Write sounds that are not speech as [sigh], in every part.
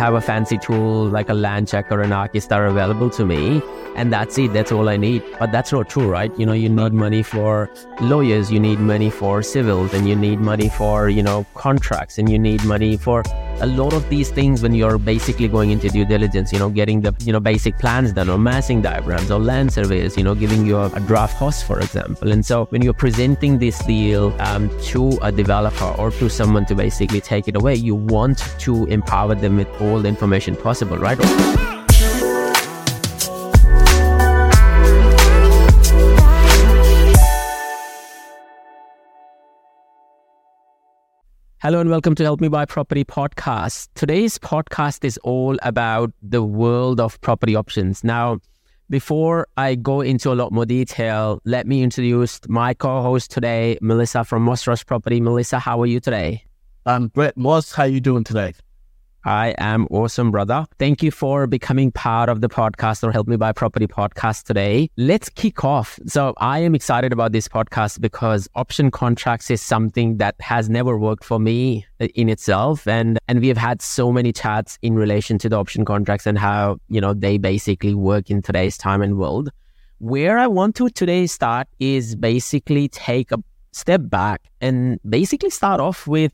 have a fancy tool like a land or an Archistar available to me, and that's it. That's all I need. But that's not true, right? You know, you need money for lawyers, you need money for civils, and you need money for, you know, contracts, and you need money for a lot of these things when you're basically going into due diligence, you know, getting the, you know, basic plans done or massing diagrams or land surveys, you know, giving you a, draft host, for example. And so when you're presenting this deal um, to a developer or to someone to basically take it away, you want to empower them with all the information possible, right? Hello and welcome to Help Me Buy Property podcast. Today's podcast is all about the world of property options. Now, before I go into a lot more detail, let me introduce my co-host today, Mulisa from Mosros Property. Mulisa, how are you today? I'm Brett Moss. How are you doing today? I am awesome, brother. Thank you for becoming part of the podcast or Help Me Buy Property podcast today. Let's kick off. So, I am excited about this podcast because option contracts is something that has never worked for me in itself. And, and we have had so many chats in relation to the option contracts and how, you know, they basically work in today's time and world. Where I want to today start is basically take a step back and basically start off with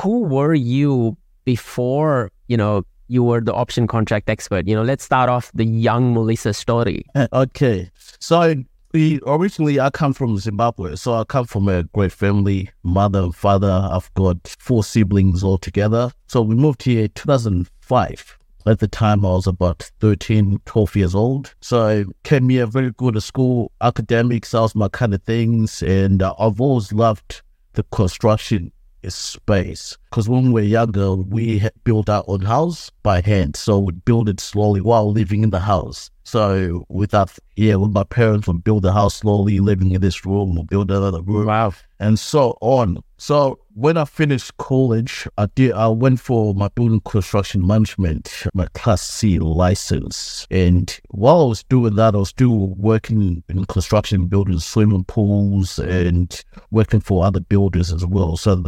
who were you before you know you were the option contract expert. You know let's start off the young Mulisa story. Okay. So we originally i come from zimbabwe. So i come from a great family mother and father. I've got four siblings all together. So we moved here 2005 at the time, I was about 13, 12 years old. So I came here very good at school, academics, that was my kind of things. And uh, I've always loved the construction is space. Because when we were younger, we built our own house by hand. So we build it slowly while living in the house. So with that, yeah, with my parents would build the house slowly, living in this room, we'll build another room. Wow. And so on. So when I finished college, I did, I went for my building construction management, my class C license. And while I was doing that, I was still working in construction, building swimming pools and working for other builders as well. So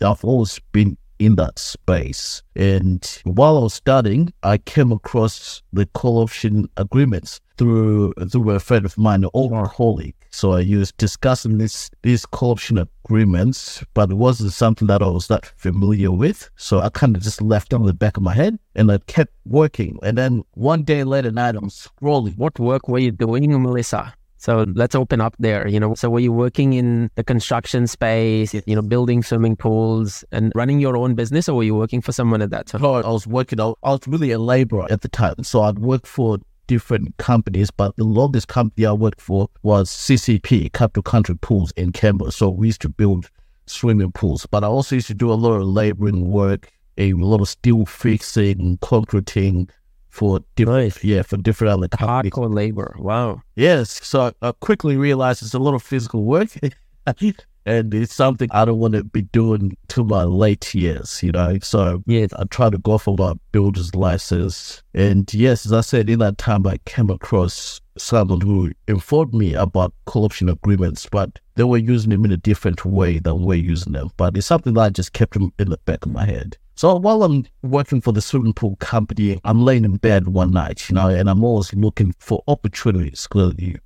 I've always been in that space. And while I was studying, I came across the call option agreements through through a friend of mine, an old colleague. So I used discussing this these call option agreements, but it wasn't something that I was that familiar with. So I kind of just left it on the back of my head and I kept working. And then one day later night I'm scrolling. What work were you doing, Mulisa? So let's open up there. You know, so were you working in the construction space, you know, building swimming pools and running your own business, or were you working for someone at that time? No, I was working. I was really a laborer at the time, so I'd work for different companies, but the longest company I worked for was CCP, Capital Country Pools in Canberra. So we used to build swimming pools, but I also used to do a lot of laboring work, a lot of steel fixing, concreting, for different, nice. yeah, for different other companies. Hardcore labor. Wow. Yes. So I quickly realized it's a lot of physical work. [laughs] and it's something I don't want to be doing to my late years, you know. So yes. I try to go for my builder's license. And yes, as I said, in that time I came across someone who informed me about call option agreements, but they were using them in a different way than we're using them. But it's something that I just kept in the back of my head. So while I'm working for the swimming pool company, I'm laying in bed one night, you know, and I'm always looking for opportunities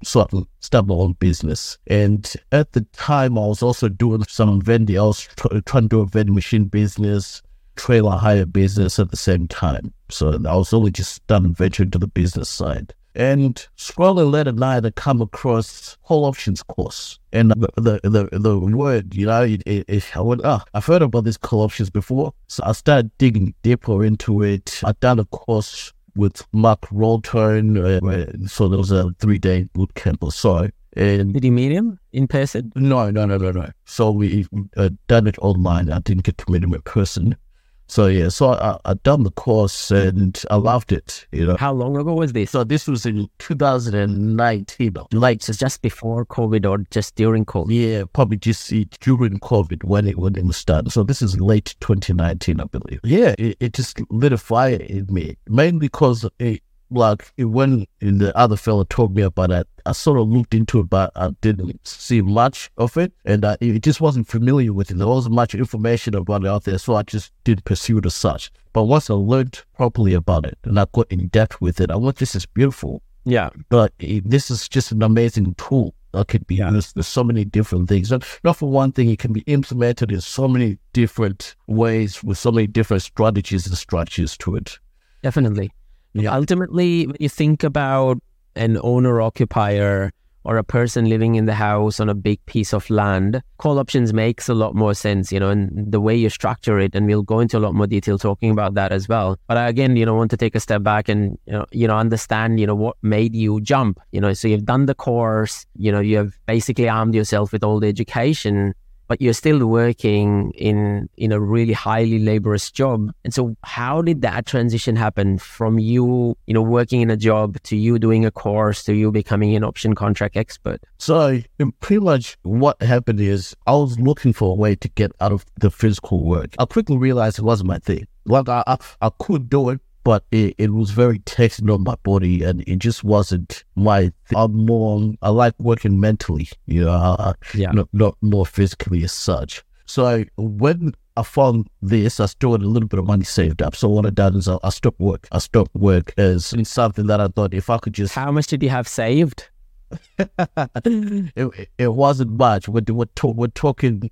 so I can start my own business. And at the time, I was also doing some vending. I was tr- trying to do a vending machine business, trailer hire business at the same time. So I was only just starting to the business side. And scrolling late at night, I come across call options course. And the the, the, the word, you know, it, it, it, I went, oh, I've heard about these call options before. So I started digging deeper into it. I done a course with Mark Rolton. Uh, so there was a three day boot camp or so. And did you meet him in person? No, no, no, no, no. So we uh, done it online. I didn't get to meet him in person. So yeah, so I, I done the course and I loved it. You know, how long ago was this? So this was in 2019, like so just before COVID or just during COVID. Yeah, probably just uh, during COVID when it when it was started. So this is late 2019, I believe. Yeah, it, it just lit a fire in me, mainly because it, like when the other fellow told me about it, I sort of looked into it, but I didn't see much of it, and uh, I, it just wasn't familiar with it. There wasn't much information about it out there, so I just didn't pursue it as such. But once I learned properly about it and I got in depth with it, I went, "This is beautiful." Yeah, but it, this is just an amazing tool that could be yeah. used. There's so many different things. And not for one thing, it can be implemented in so many different ways with so many different strategies and structures to it. Definitely. Yeah. Ultimately, when you think about an owner occupier or a person living in the house on a big piece of land, call options makes a lot more sense, you know, and the way you structure it. And we'll go into a lot more detail talking about that as well. But I, again, you know, want to take a step back and, you know, you know, understand, you know, what made you jump, you know, so you've done the course, you know, you have basically armed yourself with all the education but you're still working in in a really highly laborious job. And so how did that transition happen from you, you know, working in a job to you doing a course to you becoming an option contract expert? So pretty much what happened is I was looking for a way to get out of the physical work. I quickly realized it wasn't my thing. Like I, I, I could do it, but it, it was very taxing on my body and it just wasn't my thing. I'm more, I like working mentally, you know, uh, yeah. not, not more physically as such. So when I found this, I still had a little bit of money saved up. So what I done is I, I stopped work. I stopped work as something that I thought if I could just. How much did you have saved? [laughs] it, it wasn't much. We're, we're, to, we're talking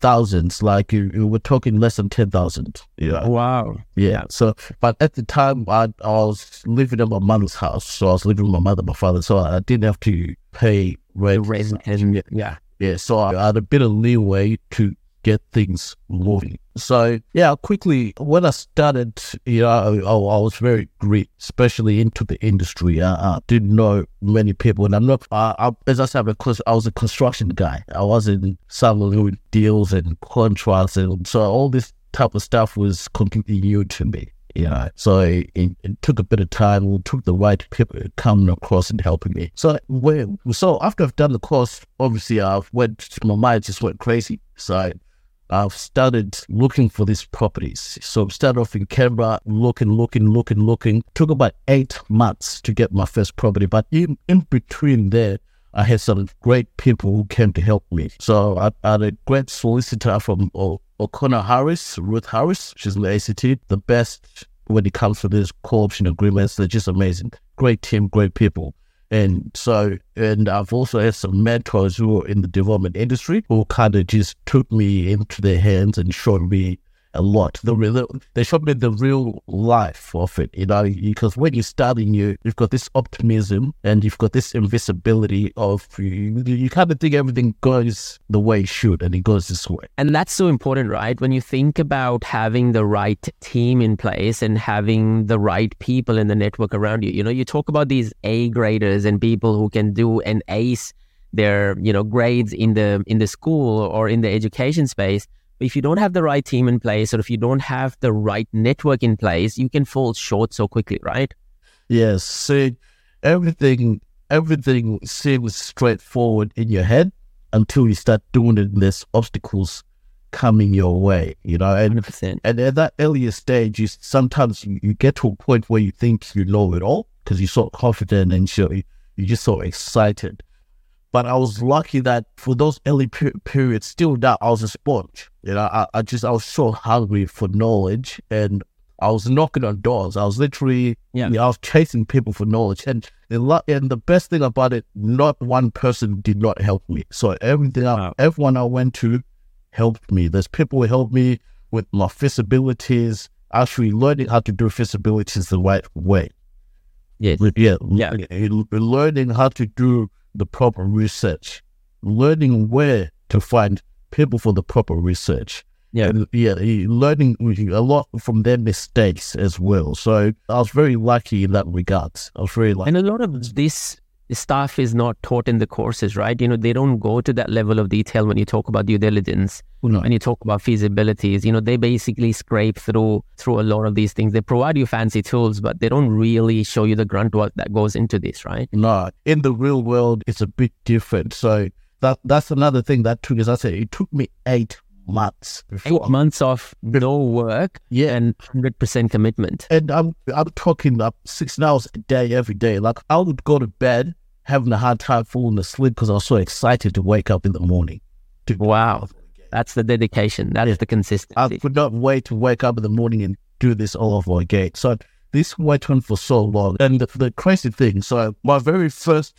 thousands, like you, you were talking less than 10,000. Yeah. Wow. Yeah. So, but at the time, I, I was living in my mother's house. So I was living with my mother, my father. So I didn't have to pay rent. rent yeah. Yeah. So I had a bit of leeway to get things moving. So yeah, quickly when I started, you know, I, I was very green, especially into the industry. I, I, didn't know many people, and I'm not. I, as I said, because I was a construction guy. I wasn't someone who deals and contracts, and so all this type of stuff was completely new to me. You know, so it, it, took a bit of time. It took the right people coming across and helping me. So, when, so after I've done the course, obviously, I went. My mind just went crazy. So I've started looking for these properties. So I started off in Canberra, looking, looking, looking, looking. Took about eight months to get my first property. But in, in between there, I had some great people who came to help me. So I, I had a great solicitor from o- O'Connor Harris, Ruth Harris. She's in the ACT, the best when it comes to these call option agreements. They're just amazing. Great team, great people. And so, and I've also had some mentors who are in the development industry who kind of just took me into their hands and showed me a lot. The real, they showed me the real life of it, you know, because when you're starting, you you've got this optimism and you've got this invisibility of you, you kind of think everything goes the way it should, and it goes this way. And that's so important, right? When you think about having the right team in place and having the right people in the network around you, you know, you talk about these A graders and people who can do an ace their you know grades in the in the school or in the education space but if you don't have the right team in place or if you don't have the right network in place, you can fall short so quickly, right? Yes. So everything everything seems straightforward in your head until you start doing it and there's obstacles coming your way, you know. And 100%. and at that earlier stage, you sometimes you, you get to a point where you think you know it all because you're so confident and you're, you're just so excited. But I was lucky that for those early per- periods, still that I was a sponge. You know, I, I just I was so hungry for knowledge, and I was knocking on doors. I was literally, yeah, you know, I was chasing people for knowledge, and the and the best thing about it, not one person did not help me. So everything, wow. I, everyone I went to helped me. There's people who helped me with my feasibilities, actually learning how to do feasibilities the right way. Yes. Yeah. Yeah. Learning how to do the proper research, learning where to find people for the proper research. Yeah, and, yeah, learning a lot from their mistakes as well. So I was very lucky in that regard. I was very lucky. And a lot of this stuff is not taught in the courses, right? You know, they don't go to that level of detail when you talk about due diligence. Oh, no. When you talk about feasibilities, you know, they basically scrape through through a lot of these things. They provide you fancy tools, but they don't really show you the grunt work that goes into this, right? No, in the real world, it's a bit different. So that that's another thing that took, as I said, it took me eight months. Eight months of no work Yeah. and 100% commitment. And I'm I'm talking up six hours a day every day. Like I would go to bed having a hard time falling asleep because I was so excited to wake up in the morning. To Wow. That's the dedication. That is the consistency. I could not wait to wake up in the morning and do this all over again. So this went on for so long. And the, the crazy thing, so my very first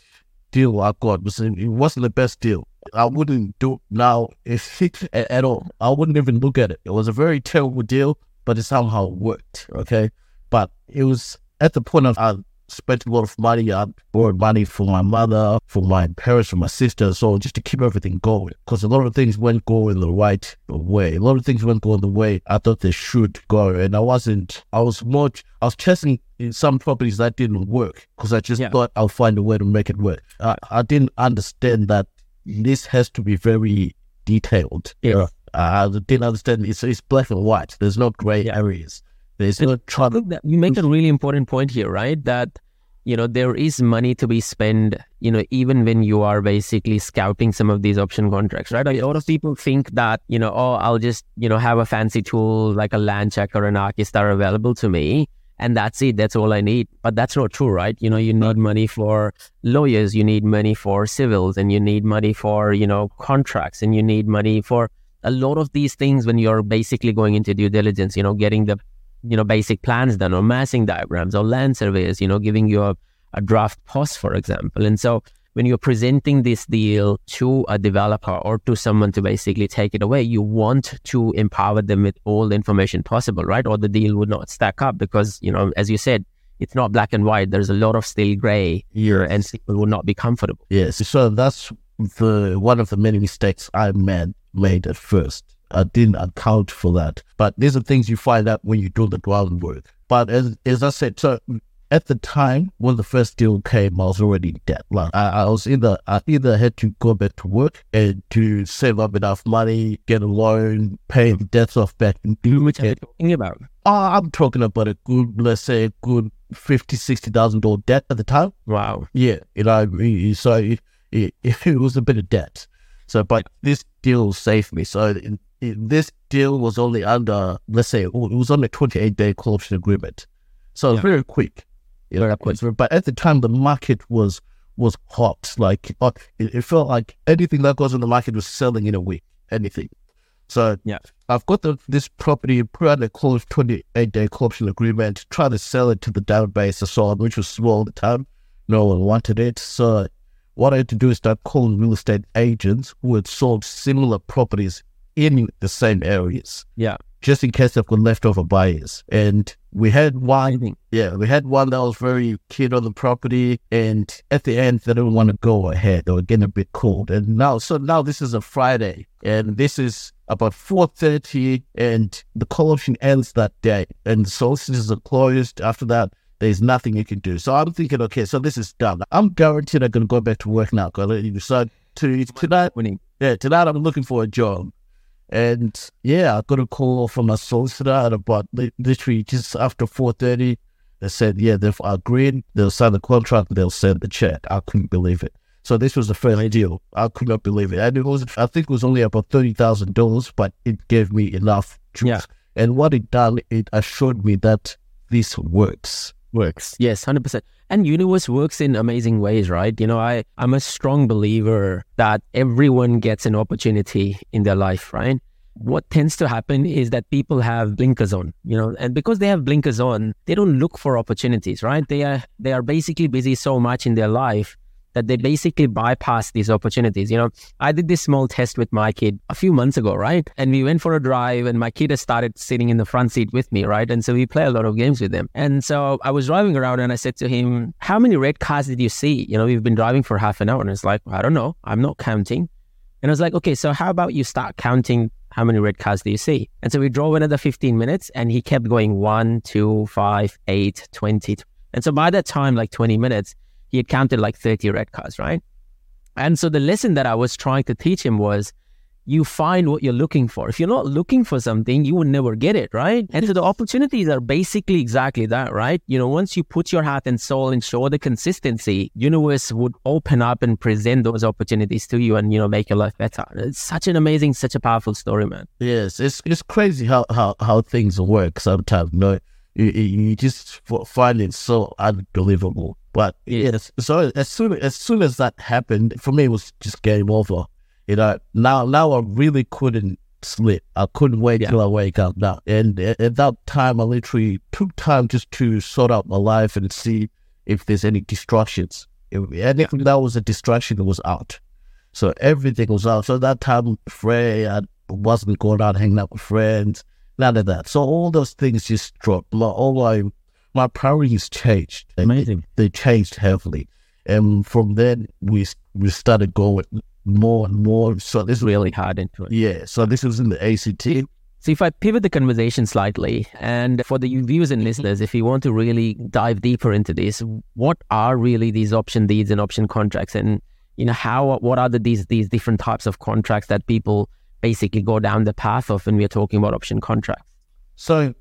deal I got was it wasn't the best deal. I wouldn't do it now if it, at all. I wouldn't even look at it. It was a very terrible deal, but it somehow worked. Okay, but it was at the point of I spent a lot of money. I borrowed money from my mother, from my parents, from my sister, so just to keep everything going. Because a lot of things weren't going the right way. A lot of things weren't going the way I thought they should go, and I wasn't. I was more. I was chasing in some properties that didn't work because I just Yeah. thought I'll find a way to make it work. I, I didn't understand that this has to be very detailed. Yeah. Uh, I didn't understand it's, it's black and white. There's no gray Yeah. areas. There's that you make a really important point here, right? That you know there is money to be spent. You know, even when you are basically scouting some of these option contracts, right? A lot of people think that you know, oh, I'll just you know have a fancy tool like a land check or an Archistar available to me, and that's it. That's all I need. But that's not true, right? You know, you need money for lawyers, you need money for civils, and you need money for you know contracts, and you need money for a lot of these things when you're basically going into due diligence. You know, getting the you know, basic plans done or massing diagrams or land surveys, you know, giving you a, a draft post, for example. And so when you're presenting this deal to a developer or to someone to basically take it away, you want to empower them with all the information possible, right? Or the deal would not stack up because, you know, as you said, it's not black and white. There's a lot of still gray here and people will not be comfortable. Yes. So that's the one of the many mistakes I made made at first. I didn't account for that. But these are things you find out when you do the groundwork. But as as I said, so at the time when the first deal came, I was already in debt. Like I, I was either I either had to go back to work and to save up enough money, get a loan, pay the debts off back, and do Which it. talking about. Uh, I'm talking about a good, let's say, a good fifty, sixty thousand dollar debt at the time. Wow. Yeah, you know, so it, it, [laughs] it was a bit of debt. So, but this deal saved me. So, this deal was only under, let's say, it was on a 28 day call option agreement. So, Yeah. very quick. You know, quick. very- but at the time, the market was was hot. Like, uh, it, it felt like anything that goes on the market was selling in a week. Anything. So, Yeah. I've got the, this property, put out a close 28 day call option agreement, try to sell it to the database and so on, which was small at the time. No one wanted it. So what I had to do is start calling real estate agents who had sold similar properties in the same areas, Yeah. just in case they've got leftover buyers. And we had one, yeah, we had one that was very keen on the property, and at the end they didn't want to go ahead. They were getting a bit cold. And now, so now this is a Friday, and this is about four thirty, and the call option ends that day, and the solicitors are closed. After that, there's nothing you can do. So I'm thinking, okay, so this is done. I'm guaranteed I'm gonna go back to work now. 'cause I- So to tonight, yeah, tonight I'm looking for a job. And yeah, I got a call from a solicitor at about literally just after 4.30. They said, yeah, they've agreed. They'll sign the contract. They'll send the check. I couldn't believe it. So this was the first deal. I could not believe it. And it was, I think it was only about $30,000, but it gave me enough juice. Yeah. And what it done, it assured me that this works. Works. Yes, hundred percent. And universe works in amazing ways, right? You know, I I'm a strong believer that everyone gets an opportunity in their life, right? What tends to happen is that people have blinkers on, you know, and because they have blinkers on, they don't look for opportunities, right? They are they are basically busy so much in their life that they basically bypass these opportunities. You know, I did this small test with my kid a few months ago, right? And we went for a drive, and my kid has started sitting in the front seat with me, right? And so we play a lot of games with him. And so I was driving around, and I said to him, "How many red cars did you see? You know, we've been driving for half an hour." And it's like, "I don't know. I'm not counting." And I was like, "Okay, so how about you start counting?" How many red cars do you see? And so we drove another 15 minutes and he kept going one, two, five, eight, 20. And so by that time, like 20 minutes, he had counted like 30 red cars, right? And so the lesson that I was trying to teach him was you find what you're looking for. If you're not looking for something, you will never get it, right? And so the [laughs] opportunities are basically exactly that, right? You know, once you put your heart and soul and show the consistency, universe would open up and present those opportunities to you and, you know, make your life better. It's such an amazing, such a powerful story, man. Yes, it's it's crazy how how, how things work sometimes. You know, you, you just find it so unbelievable. But yes, so as soon as soon as that happened, for me it was just game over. You know, now now I really couldn't sleep. I couldn't wait yeah. till I wake up now. And at that time, I literally took time just to sort out my life and see if there's any distractions. If anything that was a distraction, it was out. So everything was out. So that time, Frey, I wasn't going out hanging out with friends, none of that. So all those things just dropped. All my, my priorities changed. Amazing. They, they changed heavily. And from then, we we started going more and more. So this really hard into it. Yeah. So this was in the ACT. So if I pivot the conversation slightly, and for the viewers and listeners, if you want to really dive deeper into this, what are really these option deeds and option contracts, and you know how what are the, these these different types of contracts that people basically go down the path of when we are talking about option contracts? So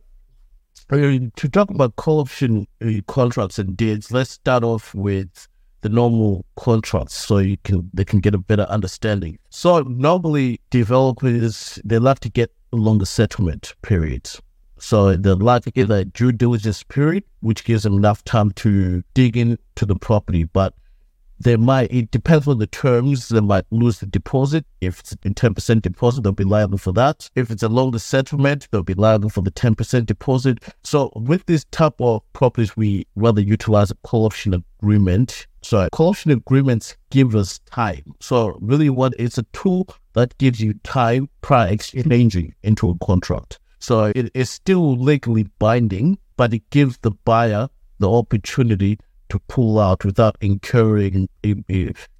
to talk about call option uh, contracts and deeds, let's start off with the normal contracts so you can they can get a better understanding. So normally developers they like to get longer settlement periods. So they like to get a due diligence period, which gives them enough time to dig into the property. But they might, it depends on the terms, they might lose the deposit. If it's a 10% deposit, they'll be liable for that. If it's a longer settlement, they'll be liable for the 10% deposit. So with this type of properties, we rather utilize a call option agreement. So call option agreements give us time. So really what it's a tool that gives you time prior exchanging into a contract. So it is still legally binding, but it gives the buyer the opportunity to pull out without incurring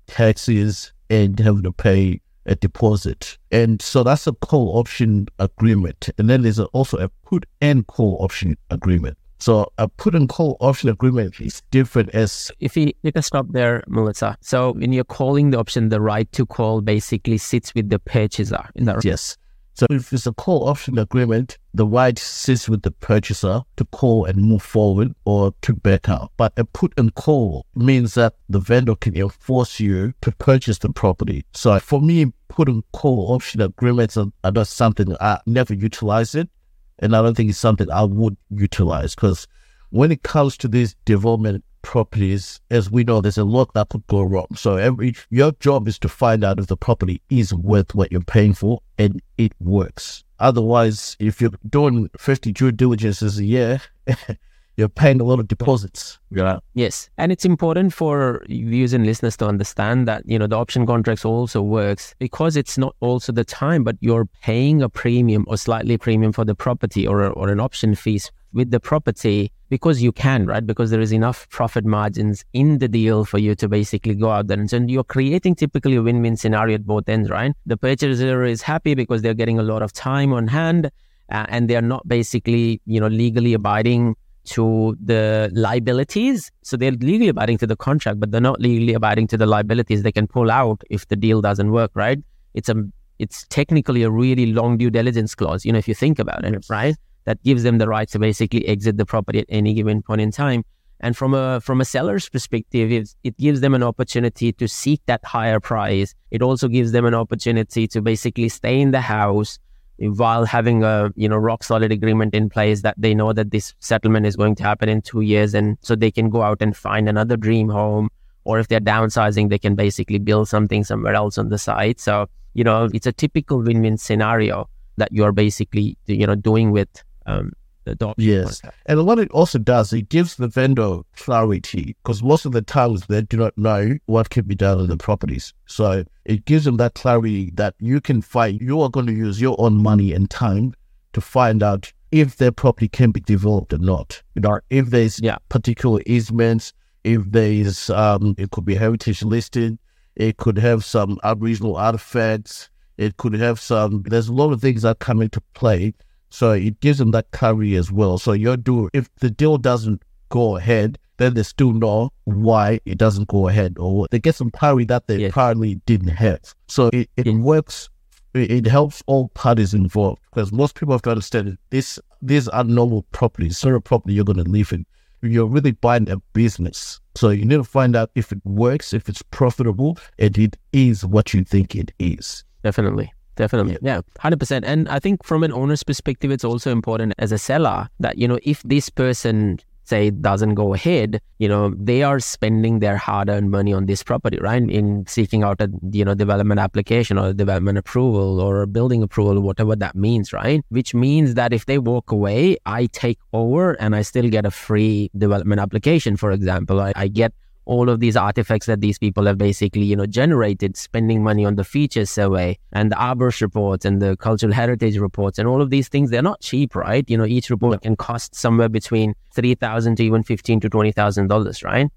taxes and having to pay a deposit. And so that's a call option agreement. And then there's also a put and call option agreement. So a put and call option agreement is different as if you take a stop there, Mulisa. So when you're calling the option, the right to call basically sits with the purchaser. That right? Yes. So if it's a call option agreement, the right sits with the purchaser to call and move forward or to back out. But a put and call means that the vendor can enforce you to purchase the property. So for me, put and call option agreements are, are not something I never utilize it. And I don't think it's something I would utilize because when it comes to these development properties, as we know, there's a lot that could go wrong. So every your job is to find out if the property is worth what you're paying for and it works. Otherwise, if you're doing 50 due diligences a year, [laughs] you're paying a lot of deposits. Yeah. Yes. And it's important for viewers and listeners to understand that, you know, the option contracts also works because it's not also the time, but you're paying a premium or slightly premium for the property or, or an option fees with the property because you can, right? Because there is enough profit margins in the deal for you to basically go out there. And so you're creating typically a win-win scenario at both ends, right? The purchaser is happy because they're getting a lot of time on hand uh, and they're not basically, you know, legally abiding to the liabilities. So they're legally abiding to the contract, but they're not legally abiding to the liabilities. They can pull out if the deal doesn't work, right? It's a it's technically a really long due diligence clause, you know, if you think about it, right? That gives them the right to basically exit the property at any given point in time. And from a from a seller's perspective, it, it gives them an opportunity to seek that higher price. It also gives them an opportunity to basically stay in the house while having a you know rock solid agreement in place that they know that this settlement is going to happen in two years, and so they can go out and find another dream home. Or if they're downsizing, they can basically build something somewhere else on the side. So you know it's a typical win-win scenario that you're basically you know doing with um, adoption. Yes. And what it also does, it gives the vendor clarity because most of the times they do not know what can be done on the properties. So it gives them that clarity that you can find, you are going to use your own money and time to find out if their property can be developed or not. You know, if there's yeah. particular easements, if there's, um, it could be heritage listed, it could have some aboriginal artifacts, it could have some, there's a lot of things that come into play so it gives them that clarity as well. So you're doing, if the deal doesn't go ahead, then they still know why it doesn't go ahead or they get some clarity that they yes. probably didn't have. So it, it yes. works it, it helps all parties involved because most people have got to understand this these are normal properties, sort of property you're going to live in. You're really buying a business. So you need to find out if it works, if it's profitable, and it is what you think it is. Definitely. Definitely. Yeah. yeah, 100%. And I think from an owner's perspective, it's also important as a seller that, you know, if this person say doesn't go ahead, you know, they are spending their hard-earned money on this property, right? In seeking out a you know development application or a development approval or a building approval, whatever that means, right? Which means that if they walk away, I take over and I still get a free development application. For example, I, I get all of these artifacts that these people have basically, you know, generated, spending money on the features survey and the arborist reports and the cultural heritage reports and all of these things, they're not cheap, right? You know, each report can cost somewhere between three thousand to even fifteen to twenty thousand dollars, right?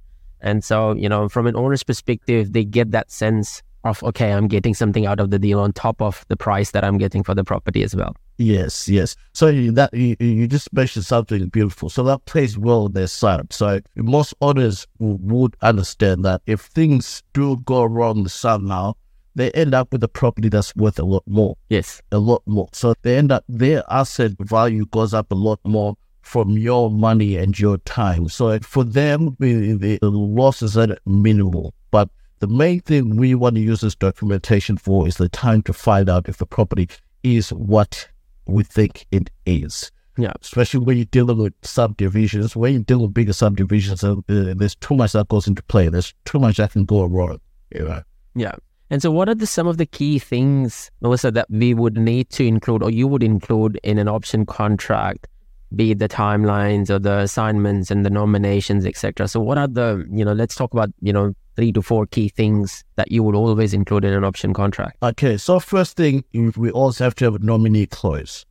And so, you know, from an owner's perspective, they get that sense of okay, I'm getting something out of the deal on top of the price that I'm getting for the property as well. Yes, yes. So that you, you just mentioned something beautiful. So that plays well on their side. So most owners would understand that if things do go wrong somehow, they end up with a property that's worth a lot more. Yes, a lot more. So they end up their asset value goes up a lot more from your money and your time. So for them, the, the losses are minimal. But the main thing we want to use this documentation for is the time to find out if the property is what we think it is. Yeah. Especially when you're dealing with subdivisions, when you're dealing with bigger subdivisions, uh, there's too much that goes into play. There's too much that can go wrong. You know? Yeah. And so, what are the, some of the key things, Mulisa, that we would need to include or you would include in an option contract, be it the timelines or the assignments and the nominations, etc.? So, what are the, you know, let's talk about, you know, three to four key things that you would always include in an option contract? Okay, so first thing, we also have to have a nominee clause.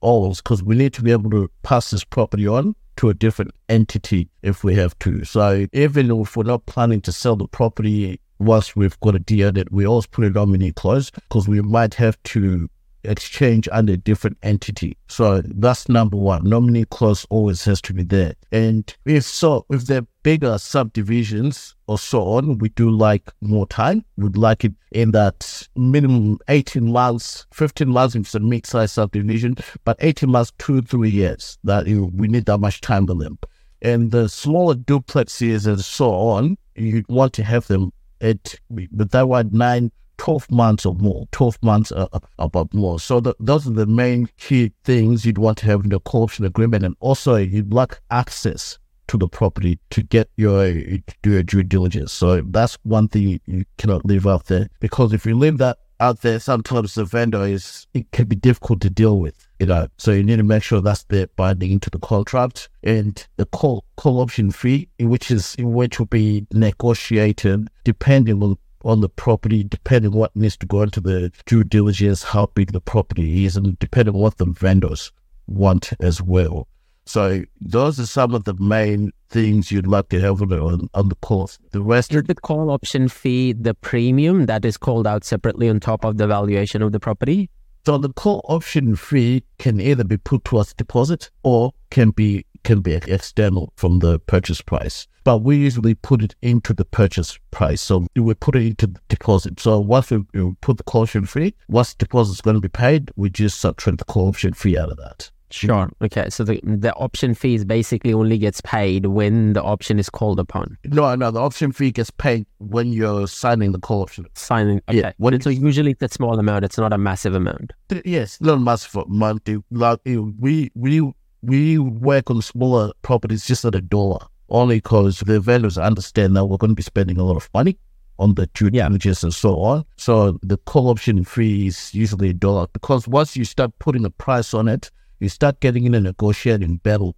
Always, because we need to be able to pass this property on to a different entity if we have to. So even if we're not planning to sell the property once we've got a deal that we always put a nominee clause because we might have to exchange under a different entity. So that's number one. Nominee clause always has to be there. And if so, if they're bigger subdivisions or so on, we do like more time. We'd like it in that minimum 18 months, 15 months if it's a mid-sized subdivision, but 18 months, two, three years. That we need that much time with them. And the smaller duplexes and so on, you want to have them at, but that one, nine, 12 months or more, 12 months uh, uh, about more. So the, those are the main key things you'd want to have in the call option agreement. And also you'd like access to the property to get your, do your due diligence. So that's one thing you cannot leave out there because if you leave that out there, sometimes the vendor is, it can be difficult to deal with, you know. So you need to make sure that's there binding into the contract and the call, call option fee, which is, which will be negotiated depending on on the property, depending what needs to go into the due diligence, how big the property is, and depending on what the vendors want as well. So those are some of the main things you'd like to have on, on the course. The rest is the call option fee, the premium that is called out separately on top of the valuation of the property. So the call option fee can either be put towards deposit or can be can be external from the purchase price. But we usually put it into the purchase price. So we put it into the deposit. So once we put the call option fee, once the deposit is going to be paid, we just subtract the call option fee out of that. Sure. Okay. So the the option fee is basically only gets paid when the option is called upon. No, no. The option fee gets paid when you're signing the call option. Signing. Okay. Yeah. When so usually it's a small amount. It's not a massive amount. Yes, not massive amount. Like we we we work on smaller properties just at a dollar, only because the vendors understand that we're going to be spending a lot of money on the due diligence yeah. and so on. So the call option fee is usually a dollar because once you start putting a price on it, you start getting in a negotiating battle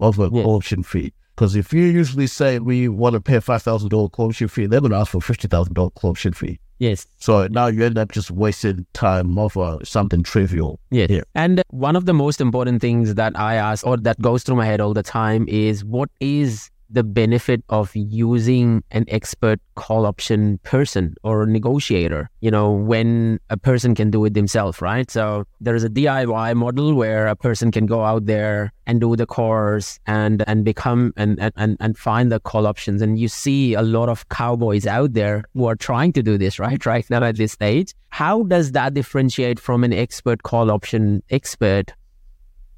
over yeah. call option fee. Because if you usually say we want to pay a five thousand dollar call option fee, they're going to ask for fifty thousand dollar call option fee. Yes. So now you end up just wasting time over uh, something trivial. Yes. Yeah. And one of the most important things that I ask or that goes through my head all the time is what is the benefit of using an expert call option person or negotiator, you know, when a person can do it themselves, right? So there's a DIY model where a person can go out there and do the course and and become and and and find the call options. And you see a lot of cowboys out there who are trying to do this, right? [laughs] Right now at this stage. How does that differentiate from an expert call option expert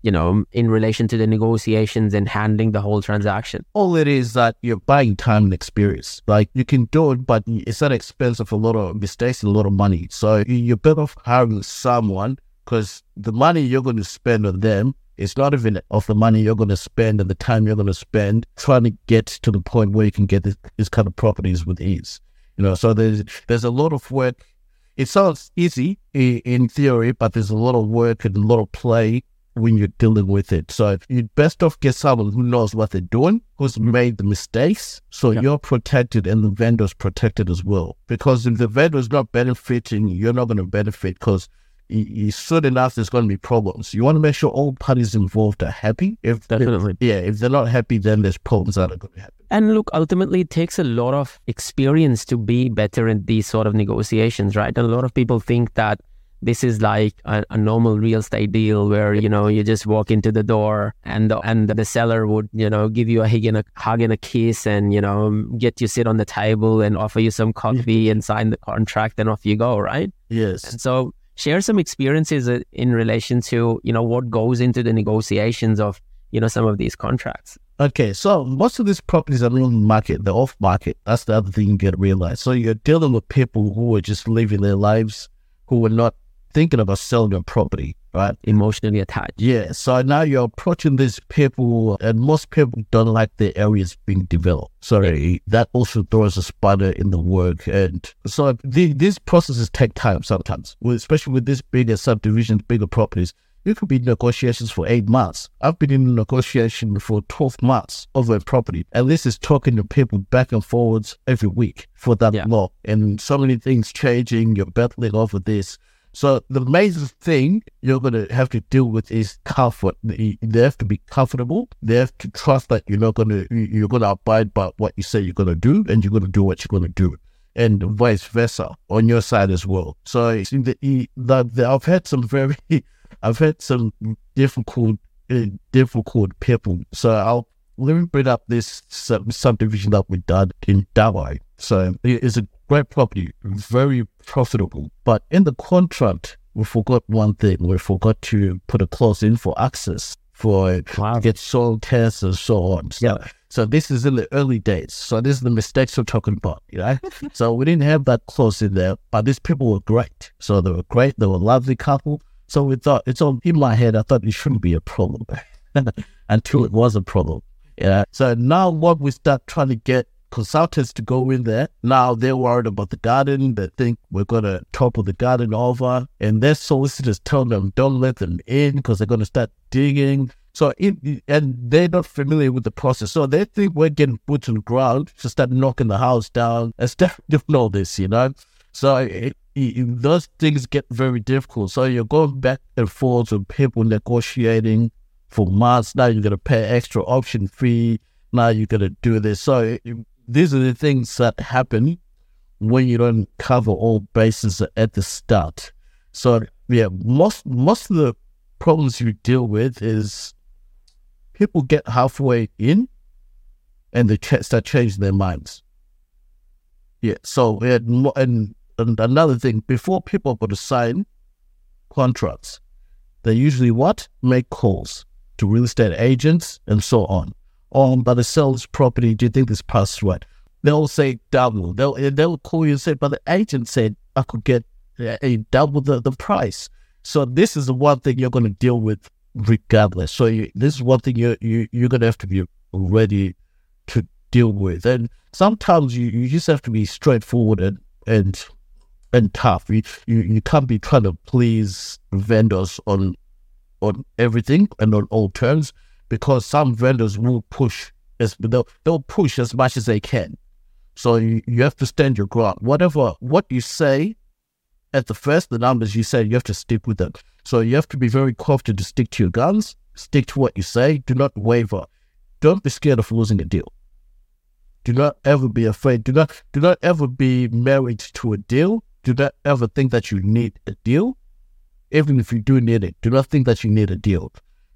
you know, in relation to the negotiations and handling the whole transaction? All it is that you're buying time and experience. Like you can do it, but it's at expense of a lot of mistakes and a lot of money. So you're better off hiring someone because the money you're going to spend on them is not even of the money you're going to spend and the time you're going to spend trying to get to the point where you can get this, this kind of properties with ease. You know, so there's there's a lot of work. It sounds easy in theory, but there's a lot of work and a lot of play when you're dealing with it. So you'd best off get someone who knows what they're doing, who's made the mistakes, so yeah. you're protected and the vendor's protected as well. Because if the vendor's not benefiting, you're not going to benefit because soon enough there's going to be problems. You want to make sure all parties involved are happy. If definitely, yeah, if they're not happy, then there's problems that are going to happen. And look, ultimately, it takes a lot of experience to be better in these sort of negotiations, right? And a lot of people think that this is like a, a, normal real estate deal where you know you just walk into the door and the, and the seller would you know give you a hug and a hug and a kiss and you know get you sit on the table and offer you some coffee and sign the contract and off you go right yes and so share some experiences uh, in relation to you know what goes into the negotiations of you know some of these contracts Okay, so most of these properties are on the market, they're off market. That's the other thing you get realized. So you're dealing with people who are just living their lives, who are not thinking about selling your property, right? Emotionally attached. Yeah. So now you're approaching these people, and most people don't like the areas being developed. Sorry, yeah. that also throws a spider in the work. And so the, these processes take time sometimes, especially with these bigger subdivisions, bigger properties. It could be negotiations for eight months. I've been in negotiation for 12 months over a property. And this is talking to people back and forwards every week for that yeah. long. And so many things changing. You're battling over this. So the major thing you're going to have to deal with is comfort. They have to be comfortable. They have to trust that you're not going to you're going to abide by what you say you're going to do, and you're going to do what you're going to do, and vice versa on your side as well. So the, the, the I've had some very [laughs] I've had some difficult uh, difficult people. So I'll let me bring up this sub- subdivision that we done in Dawai. So it's a great property, very profitable. But in the contract, we forgot one thing. We forgot to put a clause in for access for wow. get soil tests and so on. So, yeah. so this is in the early days. So this is the mistakes we're talking about, you know? [laughs] so we didn't have that clause in there, but these people were great. So they were great. They were a lovely couple. So we thought it's all in my head. I thought it shouldn't be a problem [laughs] until it was a problem. Yeah. So now what we start trying to get consultants to go in there. Now they're worried about the garden. They think we're going to topple the garden over. And their solicitors tell them, don't let them in because they're going to start digging. So, it, and they're not familiar with the process. So they think we're getting boots on the ground to start knocking the house down and stuff. doing all this, you know? So it, it, those things get very difficult. So you're going back and forth with people negotiating for months. Now you're going to pay extra option fee. Now you're going to do this. So these are the things that happen when you don't cover all bases at the start. So yeah, most most of the problems you deal with is people get halfway in and they start changing their minds. Yeah. So and, and and another thing, before people go to sign contracts, they usually what make calls to real estate agents and so on um, but the sales property, do you think this right? They'll say double. They'll they'll call you and say, but the agent said I could get a double the, the price. So this is the one thing you're going to deal with regardless. So you, this is one thing you you you're going to have to be ready to deal with. And sometimes you, you just have to be straightforward and and and tough. You, you you can't be trying to please vendors on on everything and on all terms because some vendors will push as they'll, they'll push as much as they can. So you, you have to stand your ground. Whatever what you say at the first, the numbers you say, you have to stick with them. So you have to be very confident to stick to your guns, stick to what you say, do not waver. Don't be scared of losing a deal. Do not ever be afraid. Do not do not ever be married to a deal. Do not ever think that you need a deal. Even if you do need it, do not think that you need a deal.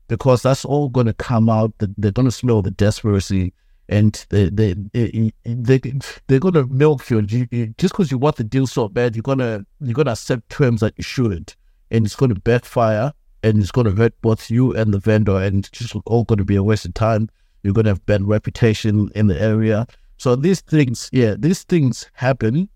Because that's all gonna come out. They're gonna smell the desperation and they they they, they they're gonna milk you. Just because you want the deal so bad, you're gonna you're gonna accept terms that you shouldn't, and it's gonna backfire, and it's gonna hurt both you and the vendor, and it's just all gonna be a waste of time. You're gonna have bad reputation in the area. So these things, yeah, these things happen.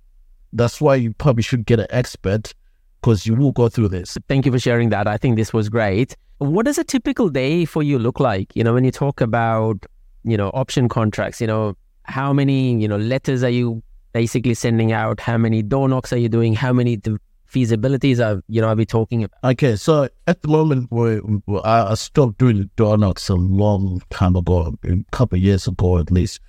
That's why you probably should get an expert because you will go through this. Thank you for sharing that. I think this was great. What does a typical day for you look like? You know, when you talk about you know, option contracts, you know, how many, you know, letters are you basically sending out? How many door knocks are you doing? How many feasibilities are, you know, are we talking about? Okay. So at the moment, we I stopped doing the door knocks a long time ago, a couple of years ago at least.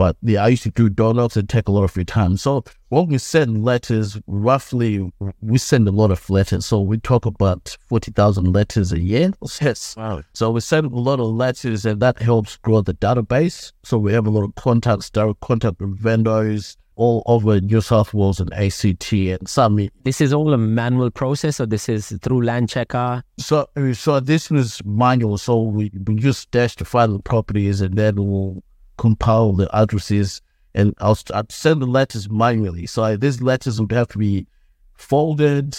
But yeah, I used to do donuts and take a lot of your time. So when we send letters, roughly we send a lot of letters. So we talk about forty thousand letters a year. [laughs] Yes. Wow. So we send a lot of letters, and that helps grow the database. So we have a lot of contacts, direct contact with vendors, all over New South Wales and ACT and some. This is all a manual process, or this is through Landchecker? So, uh, so this was manual. So we, we use Dash to find the properties, and then we'll compile the addresses and I'll, I'll send the letters manually. So these letters would have to be folded,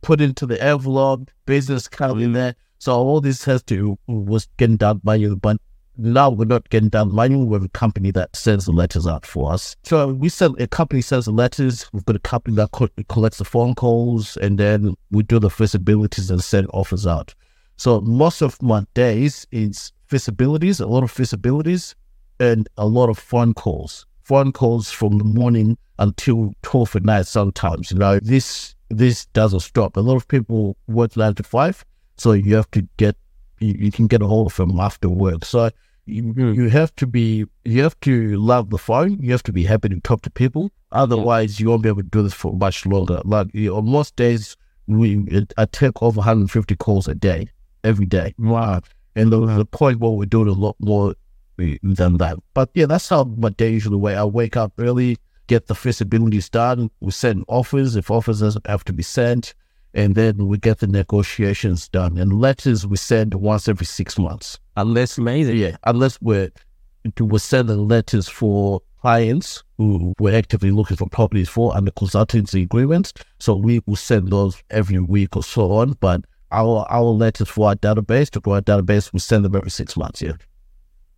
put into the envelope, business card in there. So all this has to was getting done manually, but now we're not getting done manually. We have a company that sends the letters out for us. So we send a company sends the letters. We've got a company that co- collects the phone calls, and then we do the feasibilities and send offers out. So most of my days is feasibilities, a lot of feasibilities, and a lot of phone calls. Phone calls from the morning until 12 at night sometimes. You know, this this doesn't stop. A lot of people work nine to five, so you have to get you, you can get a hold of them after work. So you, mm. you have to be you have to love the phone. You have to be happy to talk to people. Otherwise, you won't be able to do this for much longer. Like you know, most days, we I take over 150 calls a day, every day. Wow. And the, the point where we're doing a lot more than that. But yeah, that's how my day usually way. I wake up early, get the feasibilities done. We send offers if offers have to be sent, and then we get the negotiations done. And letters we send once every six months. Unless amazing, yeah, unless we're we're sending letters for clients who we're actively looking for properties for under consultancy agreements. So we will send those every week or so on. But our our letters for our database to grow our database, we send them every six months. Yeah.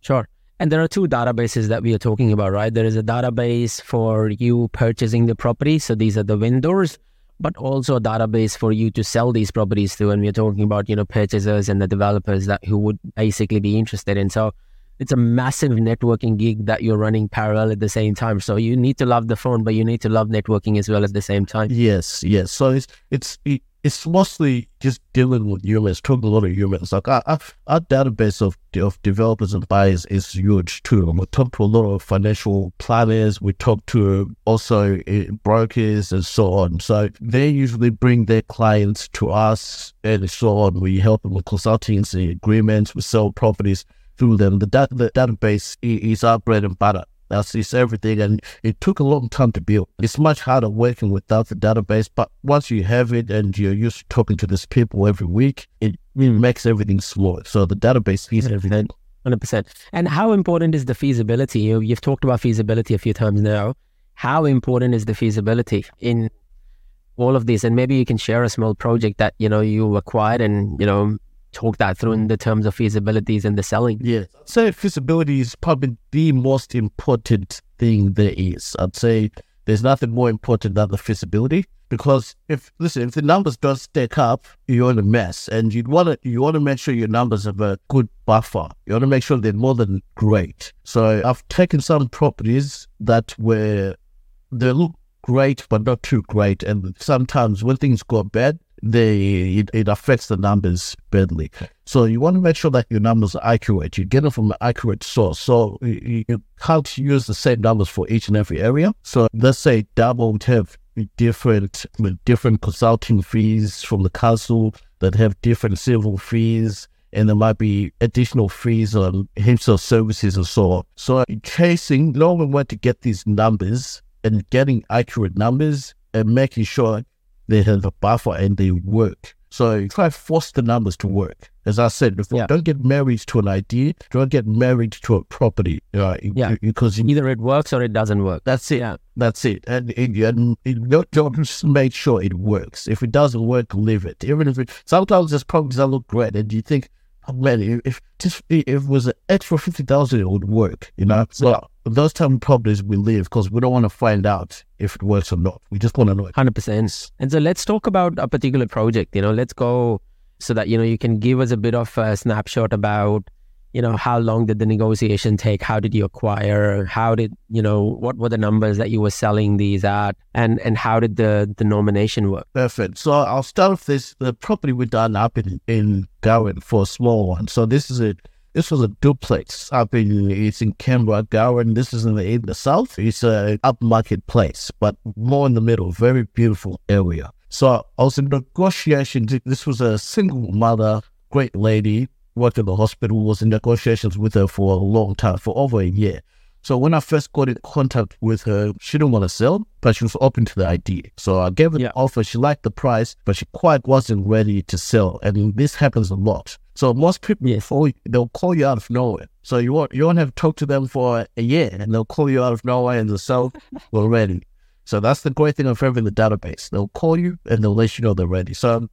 Sure. And there are two databases that we are talking about, right? There is a database for you purchasing the property. So these are the vendors, but also a database for you to sell these properties to. And we're talking about, you know, purchasers and the developers that who would basically be interested in. So it's a massive networking gig that you're running parallel at the same time. So you need to love the phone, but you need to love networking as well at the same time. Yes, yes. So it's it's it, it's mostly just dealing with humans, talking a lot of humans. Like our, our, database of of developers and buyers is huge too. We talk to a lot of financial planners. We talk to also uh, brokers and so on. So they usually bring their clients to us and so on. We help them with consultancy agreements. We sell properties through them. The, da- the database is our bread and butter. That's it's everything, and it took a long time to build. It's much harder working without the database, but once you have it and you're used to talking to these people every week, it really makes everything smooth. So the database is everything. Hundred percent. And how important is the feasibility? You, you've talked about feasibility a few times now. How important is the feasibility in all of this? And maybe you can share a small project that you know you acquired and you know talk that through in mm. the terms of feasibilities and the selling? Yeah. I'd say feasibility is probably the most important thing there is. I'd say there's nothing more important than the feasibility because if listen, if the numbers don't stack up, you're in a mess. And you'd want to you want to make sure your numbers have a good buffer. You want to make sure they're more than great. So I've taken some properties that were they look great but not too great, and sometimes when things go bad, they it, it, affects the numbers badly. So you want to make sure that your numbers are accurate. You get them from an accurate source. So you, you can't use the same numbers for each and every area. So let's say Dubbo would have different different consulting fees from the council that have different civil fees and there might be additional fees on of services and so on. So chasing, knowing where to get these numbers and getting accurate numbers and making sure they have a buffer and they work. So try to force the numbers to work. As I said before, Yeah. don't get married to an idea. Don't get married to a property. Uh, Yeah. Because you, Either it works or it doesn't work. that's it. Yeah. That's it. And, and, and, don't, make sure it works. If it doesn't work, leave it. Even if it, sometimes there's properties that look great and you think, man, if, just if it was an extra 50,000, it would work, you know? So those type of properties we leave because we don't want to find out if it works or not. We just want to know 100%. And so let's talk about a particular project. You know, let's go so that, you know, you can give us a bit of a snapshot about, you know, how long did the negotiation take? How did you acquire? How did, you know, what were the numbers that you were selling these at? And and how did the, the nomination work? Perfect. So I'll start with this. The property we done up in, in Garran for a small one. So this is a this was a duplex up in it's in Canberra, Garran. This is in the in the south. It's a upmarket place, but more in the middle. Very beautiful area. So I was in negotiations. This was a single mother, great lady, worked in the hospital, was in negotiations with her for a long time, for over a year. So when I first got in contact with her, she didn't want to sell, but she was open to the idea. So I gave her Yeah. the offer. She liked the price, but she quite wasn't ready to sell. And this happens a lot. So most people, Yes. call they'll call you out of nowhere. So you won't, you won't have talked to them for a year, and they'll call you out of nowhere and they'll [laughs] sell already. So that's the great thing of having the database. They'll call you and they'll let you know they're ready. So,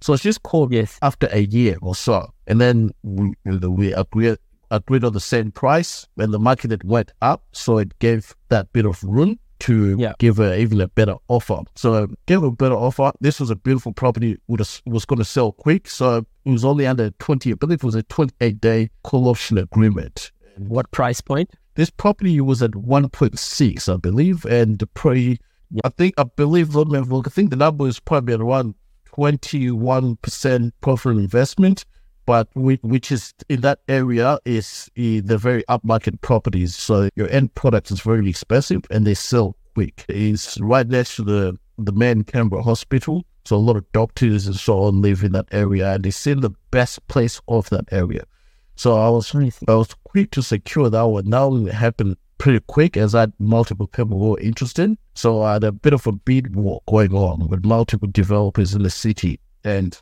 so she's called Yes. after a year or so, and then we we agreed agreed on the same price, when the market had went up, so it gave that bit of room to Yeah. give her even a better offer. So gave her a better offer. This was a beautiful property. Have, was going to sell quick, so it was only under twenty. I believe it was a twenty-eight day call option agreement. What price point? This property was at 1.6, I believe, and the pre, I think, I believe, let me have a look. I think the number is probably around 21% profit investment, but we, which is in that area is the very upmarket properties. So your end product is very expensive and they sell quick. It's right next to the, the main Canberra hospital. So a lot of doctors and so on live in that area and it's in the best place of that area. So I was I was quick to secure that one. Now it happened pretty quick as I had multiple people who were interested. So I had a bit of a bid war going on with multiple developers in the city. And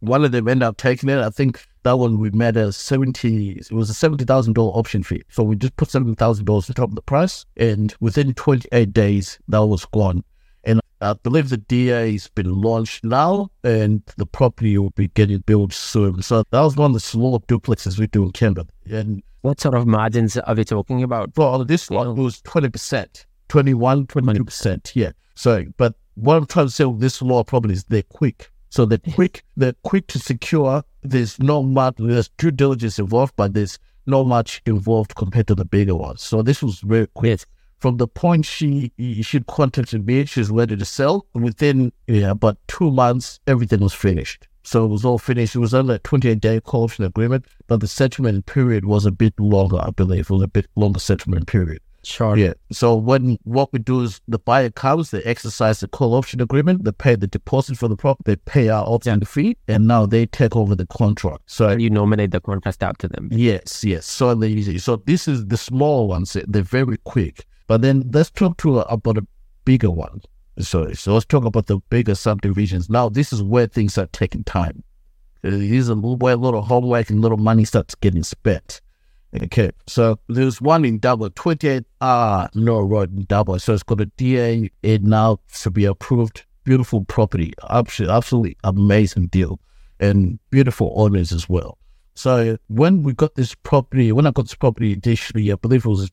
one of them ended up taking it. I think that one we made a 70, it was a $70,000 option fee. So we just put $70,000 on top of the price. And within 28 days, that was gone. And I believe the DA has been launched now and the property will be getting built soon. So that was one of the smaller duplexes we do in Canberra. And What sort of margins are we talking about? Well, this one, was 20%, 21, 22%. Yeah. So, but what I'm trying to say with this small properties, they're quick. So they're quick, they're quick to secure. There's no much, there's due diligence involved, but there's not much involved compared to the bigger ones. So this was very quick. Yes. From the point she she contacted me, she's ready to sell. Within yeah, about two months, everything was finished. So it was all finished. It was under a 28 day call option agreement, but the settlement period was a bit longer, I believe. It was a bit longer settlement period. Sure. Yeah. So when what we do is the buyer comes, they exercise the call option agreement, they pay the deposit for the property, they pay our option fee, and now they take over the contract. So You nominate the contract out to them. Yes, yes. So easy. So this is the small ones. They're very quick. But then let's talk to about a bigger one. So, so let's talk about the bigger subdivisions. Now, this is where things are taking time. Uh, a little where a little homework and little money starts getting spent. Okay, so there's one in Dubbo, 28 R no road in Dubbo. So it's got a DA it now to be approved. Beautiful property, absolutely, absolutely amazing deal, and beautiful owners as well. So when we got this property, when I got this property initially, I believe it was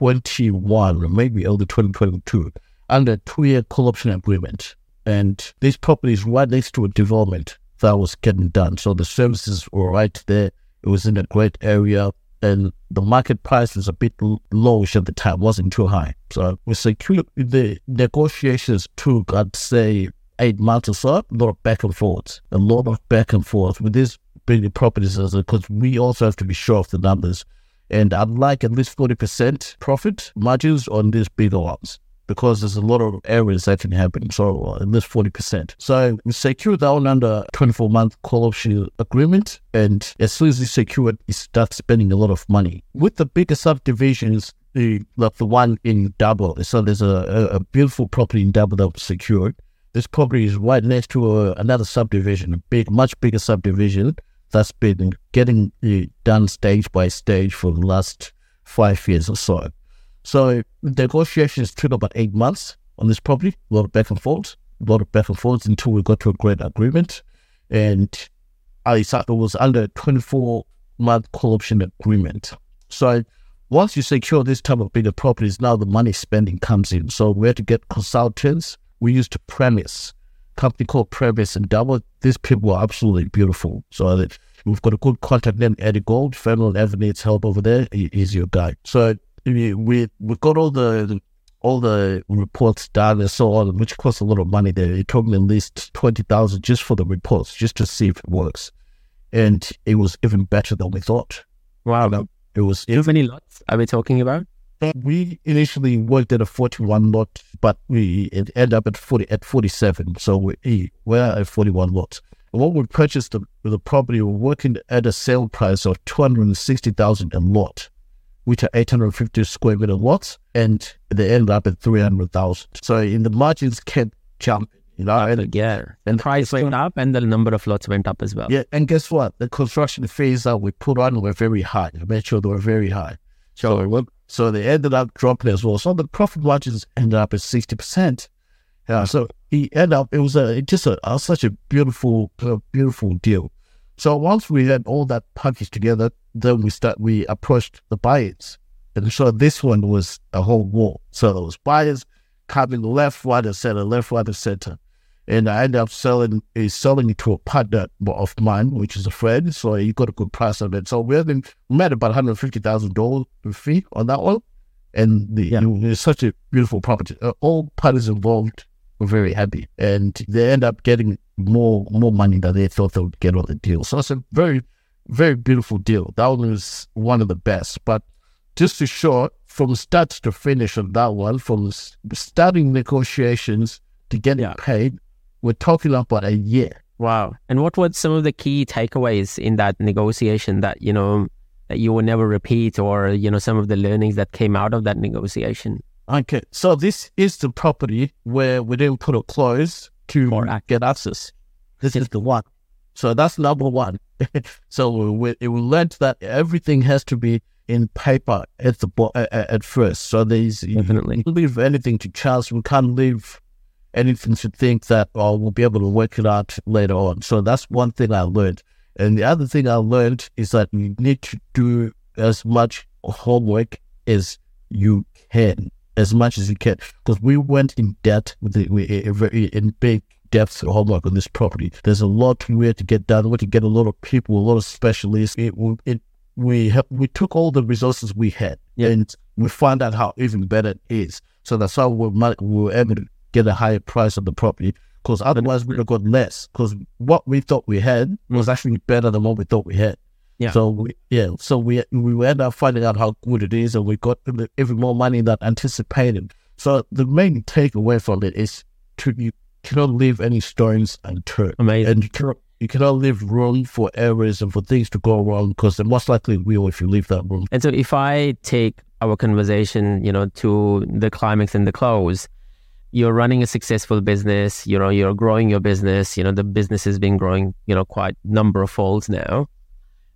2021 maybe early 2022, under two-year call option agreement. And this property is right next to a development that was getting done. So the services were right there. It was in a great area. And the market price was a bit lowish at the time, wasn't too high. So we secured the negotiations took, I'd say, eight months or so, a lot of back and forth, a lot of back and forth with these big properties because we also have to be sure of the numbers. And I'd like at least 40% profit margins on these bigger ones. because there's a lot of errors that can happen. So uh, at least 40%. So we secure that one under 24 month call option agreement. And as soon as you secure it, you start spending a lot of money. With the bigger subdivisions, the like the one in Dubbo. So there's a, a, beautiful property in Dubbo that was secured. This property is right next to a, another subdivision, a big, much bigger subdivision that's been getting done stage by stage for the last five years or so. So negotiations took about eight months on this property, a lot of back and forth, a lot of back and forth until we got to a great agreement. And I was under a 24 month call option agreement. So once you secure this type of bigger properties, now the money spending comes in. So we had to get consultants. We used to Premise, company called Premise and Dubbo. These people are absolutely beautiful. So that we've got a good contact name, Eddie Gold. Anyone ever needs help over there, he, he's your guy. So we we got all the all the reports done and so on, which costs a lot of money. There, it took me at least twenty thousand just for the reports, just to see if it works, and it was even better than we thought. Wow, it was. How many lots are we talking about? We initially worked at a forty-one lot, but we it ended up at forty at forty-seven. So we we're at forty-one lots. And when we purchased the, the property, we we're working at a sale price of two hundred and sixty thousand a lot, which are eight hundred fifty square meter lots, and they ended up at three hundred thousand. So in the margins kept jumping. You know, and, yeah, and price went up, and the number of lots went up as well. Yeah, and guess what? The construction fees that we put on were very high. I made sure they were very high. So, so, so they ended up dropping as well. So the profit margins ended up at sixty percent. Yeah, so he ended up. It was a just a, a such a beautiful, beautiful deal. So once we had all that packaged together, then we start. We approached the buyers, and so this one was a whole wall. So there was buyers coming left, right, and center, left, right, and center and I ended up selling is selling it to a partner of mine, which is a friend. So he got a good price on it. So we had we made about hundred fifty thousand dollars fee on that one, and the, yeah. it's such a beautiful property. Uh, all parties involved were very happy, and they end up getting more more money than they thought they would get on the deal. So it's a very very beautiful deal. That one was one of the best. But just to show from start to finish on that one, from starting negotiations to getting yeah. paid we're talking about a year. Wow. And what were some of the key takeaways in that negotiation that, you know, that you will never repeat or, you know, some of the learnings that came out of that negotiation? Okay. So this is the property where we didn't put a clause to get access. This is the one. So that's number one. [laughs] so we, we learned that everything has to be in paper at the at, at first. So there's definitely you leave anything to chance. We can't leave anything to think that, oh, we'll be able to work it out later on. So that's one thing I learned. And the other thing I learned is that you need to do as much homework as you can, as much as you can. Because we went in debt with the, we, in big depth homework on this property. There's a lot we had to get done. We had to get a lot of people, a lot of specialists. It, it, we have, we took all the resources we had yeah. and we found out how even better it is. So that's how we we were able to get a higher price of the property because otherwise we would have got less because what we thought we had was mm. actually better than what we thought we had. Yeah. So we, yeah, so we we end up finding out how good it is, and we got even more money than anticipated. So the main takeaway from it is to you cannot leave any stones unturned, Amazing. and you cannot you cannot leave room for errors and for things to go wrong because they most likely will if you leave that room. And so if I take our conversation, you know, to the climax and the close, you're running a successful business, you know, you're growing your business, you know, the business has been growing, you know, quite number of folds now.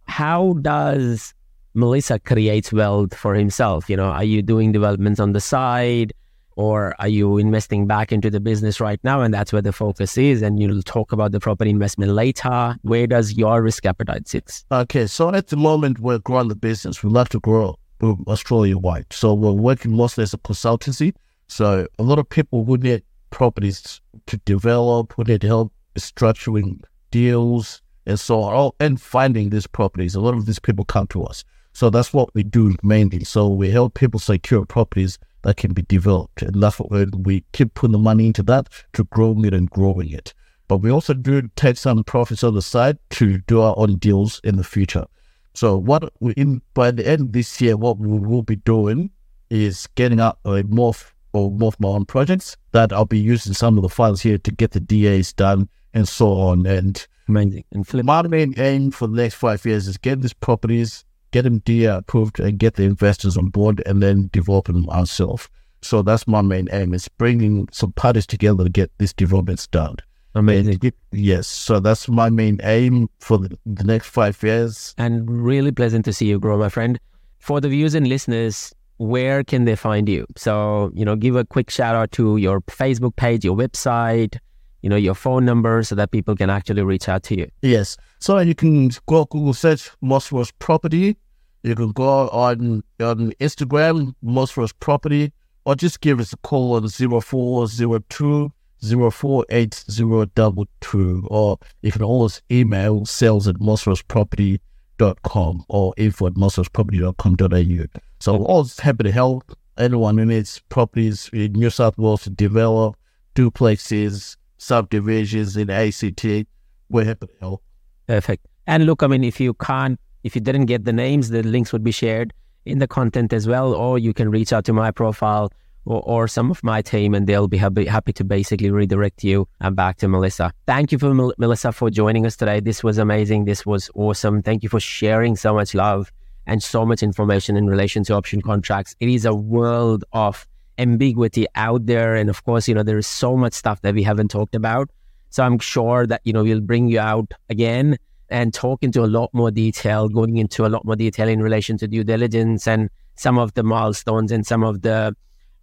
How does Mulisa create wealth for himself? You know, are you doing developments on the side or are you investing back into the business right now? And that's where the focus is. And you'll talk about the property investment later. Where does your risk appetite sit? Okay. So at the moment, we're growing the business. We love to grow We're Australia wide. So we're working mostly as a consultancy. So a lot of people would need properties to develop, would need help structuring deals and so on, oh, and finding these properties. A lot of these people come to us. So that's what we do mainly. So we help people secure properties that can be developed. And that's what we, keep putting the money into that to grow it and growing it. But we also do take some profits on the side to do our own deals in the future. So what we in by the end of this year, what we will be doing is getting out a more or more of my own projects that I'll be using some of the files here to get the DAs done and so on. And amazing. And flip. my main aim for the next five years is get these properties, get them DA approved, and get the investors on board, and then develop them ourselves. So that's my main aim: is bringing some parties together to get these developments done. Amazing. yes. So that's my main aim for the, the next five years. And really pleasant to see you grow, my friend. For the viewers and listeners, where can they find you? So, you know, give a quick shout out to your Facebook page, your website, you know, your phone number so that people can actually reach out to you. Yes. So you can go Google search Mosros Property. You can go on on Instagram, Mosros Property, or just give us a call on 0402 048022 or if you can always email sales at mosrosproperty.com or info at mosrosproperty.com.au. So always happy to help anyone who needs properties in New South Wales to develop duplexes, subdivisions in ACT. We're happy to help. Perfect. And look, I mean, if you can't, if you didn't get the names, the links would be shared in the content as well, or you can reach out to my profile or, or some of my team, and they'll be happy, happy to basically redirect you and back to Mulisa. Thank you for Mulisa for joining us today. This was amazing. This was awesome. Thank you for sharing so much love and so much information in relation to option contracts. It is a world of ambiguity out there, and of course, you know there is so much stuff that we haven't talked about. So I'm sure that you know we'll bring you out again and talk into a lot more detail, going into a lot more detail in relation to due diligence and some of the milestones and some of the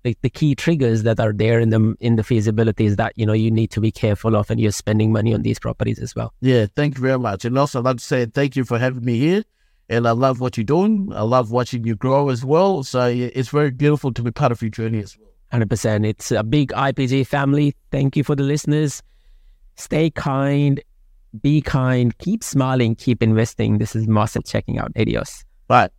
the, key triggers that are there in the in the feasibilities that you know you need to be careful of and you're spending money on these properties as well yeah thank you very much and also i'd like to say thank you for having me here and i love what you're doing. I love watching you grow as well. So it's very beautiful to be part of your journey as well. 100% it's a big ipg family. Thank you for the listeners. Stay kind be kind keep smiling keep investing. This is Moss checking out adios. Bye